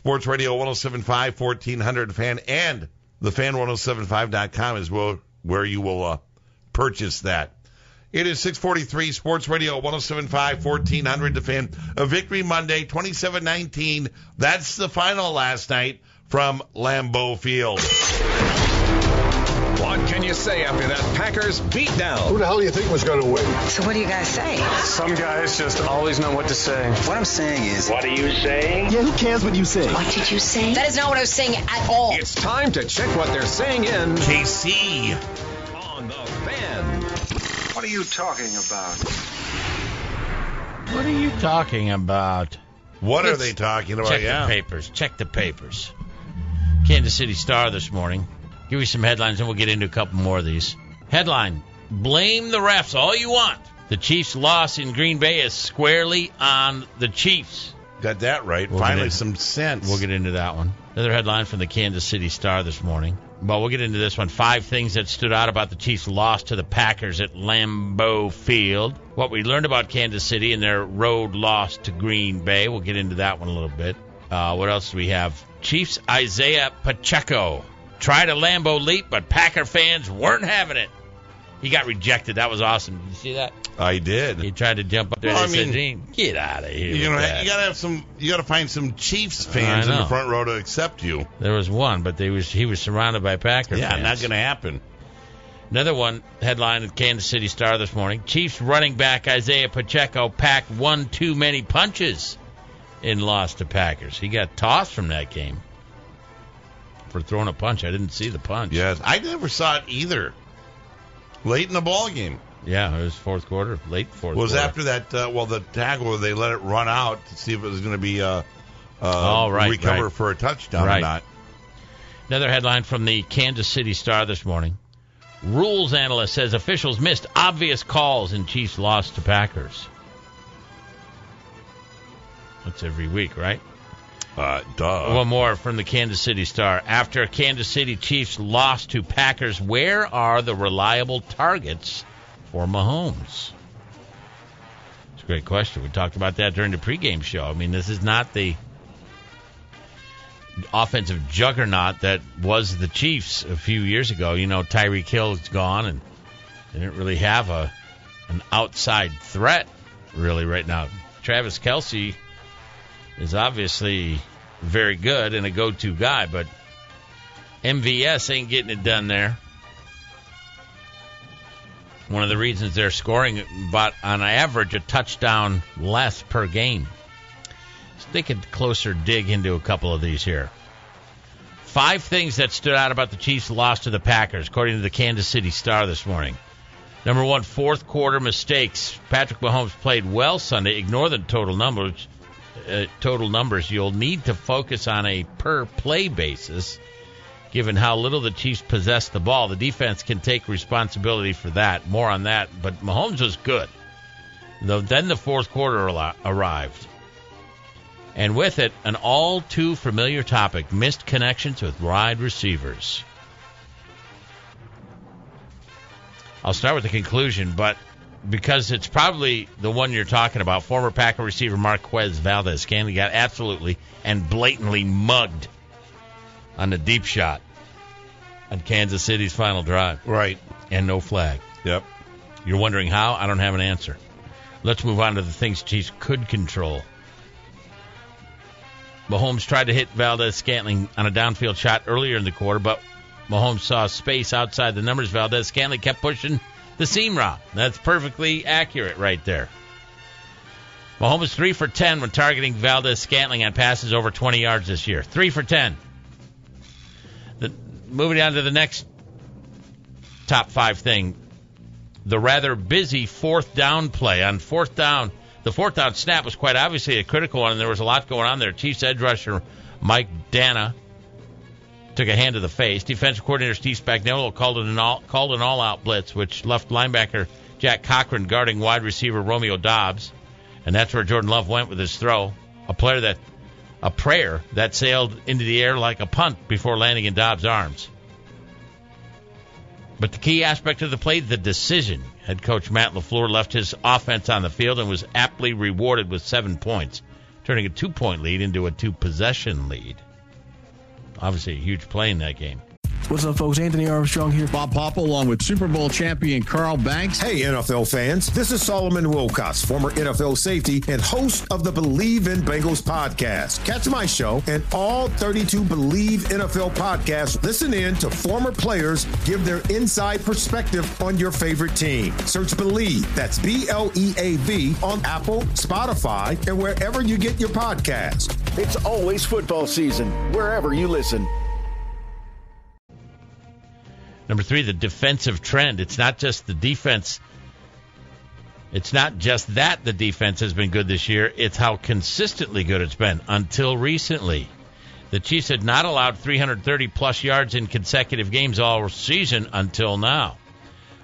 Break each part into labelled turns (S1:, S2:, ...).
S1: Sports Radio 1075, 1400 fan, and the fan1075.com is where, where you will uh, purchase that. It is 643 Sports Radio 1075, 1400 the fan. A victory Monday, 27 19. That's the final last night from Lambeau Field.
S2: What can you say after that Packers beatdown?
S3: Who the hell do you think was going to win?
S4: So what do you guys say?
S5: Some guys just always know what to say.
S6: What I'm saying is.
S7: What are you saying?
S8: Yeah, who cares what you say?
S4: What did you say?
S9: That is not what I was saying at all.
S2: It's time to check what they're saying in
S1: KC
S2: on the fan.
S6: What are you talking about?
S10: What are you talking about?
S1: What
S10: Let's
S1: are they talking about?
S10: Check
S1: yeah.
S10: the papers. Check the papers. Kansas City Star this morning. Give you some headlines and we'll get into a couple more of these. Headline Blame the refs all you want. The Chiefs' loss in Green Bay is squarely on the Chiefs.
S1: Got that right.
S10: We'll
S1: Finally,
S10: in-
S1: some sense.
S10: We'll get into that one. Another headline from the Kansas City Star this morning. Well, we'll get into this one. Five things that stood out about the Chiefs' loss to the Packers at Lambeau Field. What we learned about Kansas City and their road loss to Green Bay. We'll get into that one a little bit. Uh, what else do we have? Chiefs Isaiah Pacheco tried a Lambeau leap, but Packer fans weren't having it. He got rejected. That was awesome. Did you see that?
S1: Oh, I did.
S10: He tried to jump up there.
S1: Well,
S10: and
S1: I mean,
S10: "Gene, get out of here.
S1: You know,
S10: that."
S1: you gotta have some. You gotta find some Chiefs fans in the front row to accept you.
S10: There was one, but they was he was surrounded by Packer
S1: Yeah,
S10: fans.
S1: not gonna happen.
S10: Another one headline at Kansas City Star this morning: Chiefs running back Isaiah Pacheco packed one too many punches in loss to Packers. He got tossed from that game for throwing a punch. I didn't see the punch.
S1: Yes, I never saw it either. Late in the ball game
S10: yeah, it was fourth quarter, late fourth.
S1: It was
S10: quarter.
S1: after that. Uh, well, the tackle they let it run out to see if it was going to be uh, uh,
S10: right,
S1: recover
S10: right.
S1: for a touchdown or not.
S10: Another headline from the Kansas City Star this morning. Rules analyst says officials missed obvious calls in Chiefs' loss to Packers. That's every week, right?
S1: Uh, duh.
S10: One more from the Kansas City Star. After Kansas City Chiefs lost to Packers, where are the reliable targets for Mahomes? It's a great question. We talked about that during the pregame show. I mean, this is not the offensive juggernaut that was the Chiefs a few years ago. You know, Tyreek Hill is gone, and they didn't really have a an outside threat really right now. Travis Kelce is obviously very good and a go-to guy, but MVS ain't getting it done there. One of the reasons they're scoring about on average a touchdown less per game. Let's take a closer dig into a couple of these here. Five things that stood out about the Chiefs' loss to the Packers, according to the Kansas City Star this morning. Number one, fourth quarter mistakes. Patrick Mahomes played well Sunday. Ignore the total numbers. Uh, total numbers. You'll need to focus on a per play basis, given how little the Chiefs possess the ball. The defense can take responsibility for that. More on that. But Mahomes was good. Though then the fourth quarter arri- arrived. And with it, an all too familiar topic missed connections with wide receivers. I'll start with the conclusion, but because it's probably the one you're talking about, former Packer receiver Marquez Valdes-Scantling got absolutely and blatantly mugged on the deep shot on Kansas City's final drive.
S1: Right.
S10: And no flag.
S1: Yep.
S10: You're wondering how? I don't have an answer. Let's move on to the things Chiefs could control. Mahomes tried to hit Valdes-Scantling on a downfield shot earlier in the quarter, but Mahomes saw space outside the numbers. Valdes-Scantling kept pushing the seam route. That's perfectly accurate right there. Mahomes three for ten when targeting Valdes-Scantling on passes over 20 yards this year. Three for ten. The, moving on to the next top five thing, the rather busy fourth down play on fourth down. The fourth down snap was quite obviously a critical one, and there was a lot going on there. Chiefs edge rusher Mike Danna took a hand to the face. Defensive coordinator Steve Spagnuolo called an all called an all-out blitz, which left linebacker Jack Cochrane guarding wide receiver Romeo Doubs, and that's where Jordan Love went with his throw. A player that a prayer that sailed into the air like a punt before landing in Doubs' arms. But the key aspect of the play, the decision. Head coach Matt LaFleur left his offense on the field and was aptly rewarded with seven points, turning a two point lead into a two possession lead. Obviously, a huge play in that game.
S3: What's up, folks? Anthony Armstrong here.
S4: Bob Papa, along with Super Bowl champion Carl Banks.
S7: Hey, NFL fans. This is Solomon Wilcots, former NFL safety and host of the Believe in Bengals podcast. Catch my show and all 32 Believe NFL podcasts. Listen in to former players give their inside perspective on your favorite team. Search Believe, that's B L E A V, on Apple, Spotify, and wherever you get your podcast.
S8: It's always football season, wherever you listen.
S10: Number three, the defensive trend. It's not just the defense. It's not just that the defense has been good this year. It's how consistently good it's been until recently. The Chiefs had not allowed 330 plus yards in consecutive games all season until now.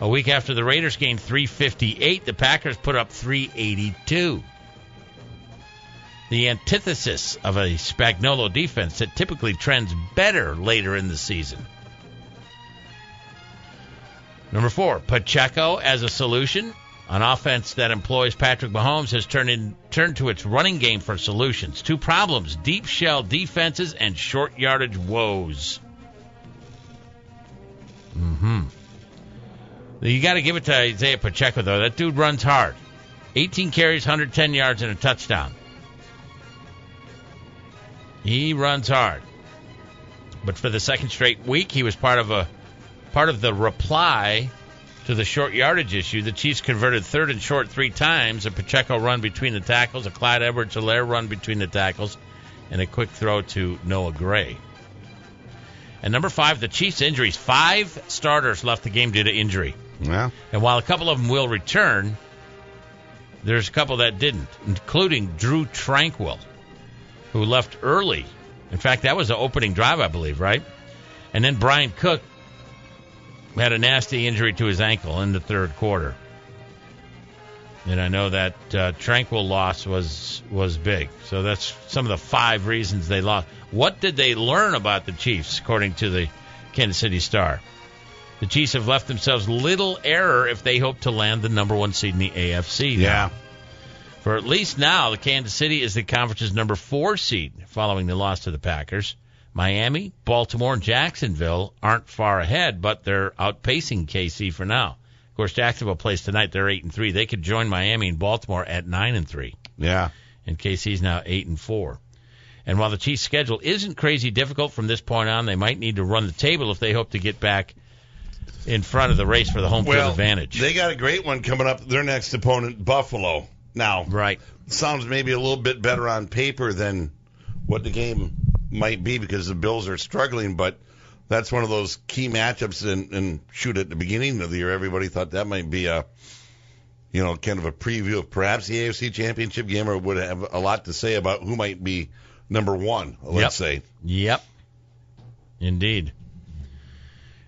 S10: A week after the Raiders gained 358, the Packers put up 382. The antithesis of a Spagnuolo defense that typically trends better later in the season. Number four, Pacheco as a solution. An offense that employs Patrick Mahomes has turned in, turned to its running game for solutions. Two problems: deep shell defenses and short yardage woes. Hmm. You got to give it to Isaiah Pacheco though. That dude runs hard. 18 carries, 110 yards, and a touchdown. He runs hard. But for the second straight week, he was part of a part of the reply to the short yardage issue. The Chiefs converted third and short three times, a Pacheco run between the tackles, a Clyde Edwards-Helaire run between the tackles, and a quick throw to Noah Gray. And number five, the Chiefs' injuries. Five starters left the game due to injury.
S1: Yeah.
S10: And while a couple of them will return, there's a couple that didn't, including Drue Tranquill, who left early. In fact, that was the opening drive, I believe, right? And then Bryan Cook had a nasty injury to his ankle in the third quarter. And I know that uh, Tranquill loss was was big. So that's some of the five reasons they lost. What did they learn about the Chiefs, according to the Kansas City Star? The Chiefs have left themselves little error if they hope to land the number one seed in the AFC. now.
S1: Yeah.
S10: For at least now, the Kansas City is the conference's number four seed following the loss to the Packers. Miami, Baltimore, and Jacksonville aren't far ahead, but they're outpacing KC for now. Of course, Jacksonville plays tonight. They're eight and three. They could join Miami and Baltimore at nine and three,
S1: Yeah.
S10: and KC's now eight and four. And while the Chiefs' schedule isn't crazy difficult from this point on, they might need to run the table if they hope to get back in front of the race for the home field
S1: Well,
S10: advantage.
S1: they got a great one coming up. Their next opponent, Buffalo. Now,
S10: right.
S1: sounds maybe a little bit better on paper than what the game might be because the Bills are struggling, but that's one of those key matchups. And, and shoot, at the beginning of the year, everybody thought that might be a, you know, kind of a preview of perhaps the AFC Championship game, or would have a lot to say about who might be number one. Let's
S10: Yep.
S1: say.
S10: Yep. Indeed.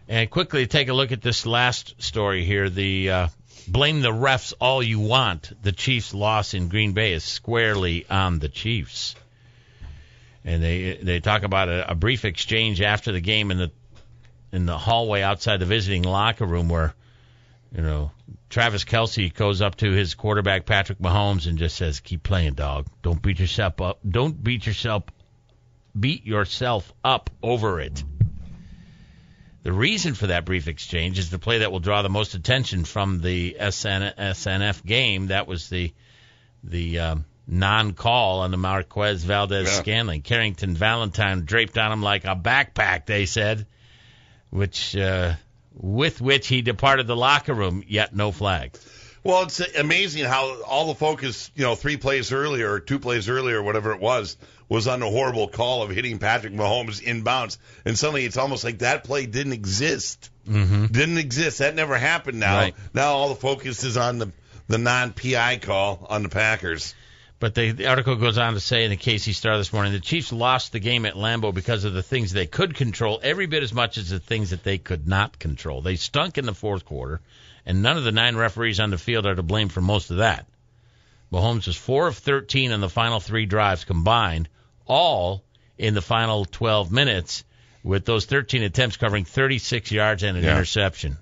S10: And quickly take a look at this last story here. The uh, blame the refs all you want. The Chiefs' loss in Green Bay is squarely on the Chiefs. And they they talk about a, a brief exchange after the game in the in the hallway outside the visiting locker room where you know Travis Kelce goes up to his quarterback Patrick Mahomes and just says, "Keep playing, dog. Don't beat yourself up. Don't beat yourself beat yourself up over it." The reason for that brief exchange is the play that will draw the most attention from the SN, SNF game. That was the the um, non-call on the Marquez Valdes
S1: Yeah.
S10: Scantling. Carrington Valentine draped on him like a backpack. They said, which uh, with which he departed the locker room. Yet no flag.
S1: Well, it's amazing how all the focus, you know, three plays earlier or two plays earlier, whatever it was, was on the horrible call of hitting Patrick Mahomes inbounds. And suddenly it's almost like that play didn't exist.
S10: Mm-hmm.
S1: Didn't exist. That never happened now.
S10: Right.
S1: Now all the focus is on the, the non PI call on the Packers.
S10: But they, the article goes on to say in the KC Star this morning, the Chiefs lost the game at Lambeau because of the things they could control every bit as much as the things that they could not control. They stunk in the fourth quarter, and none of the nine referees on the field are to blame for most of that. Mahomes was 4 of 13 on the final three drives combined, all in the final 12 minutes, with those 13 attempts covering 36 yards and an
S1: Yeah.
S10: interception.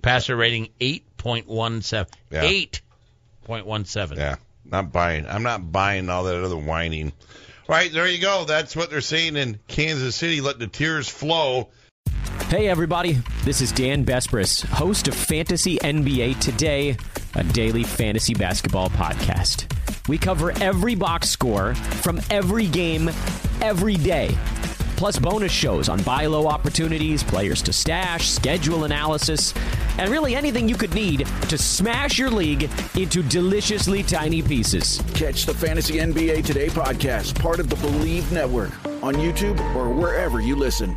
S10: Passer rating 8.17.
S1: Yeah.
S10: 8.17.
S1: Yeah, not buying. I'm not buying all that other whining. All right, there you go. That's what they're saying in Kansas City. Let the tears flow.
S9: Hey, everybody. This is Dan Besbris, host of Fantasy NBA Today, a daily fantasy basketball podcast. We cover every box score from every game, every day. Plus, bonus shows on buy low opportunities, players to stash, schedule analysis, and really anything you could need to smash your league into deliciously tiny pieces.
S8: Catch the Fantasy NBA Today podcast, part of the Believe Network, on YouTube or wherever you listen.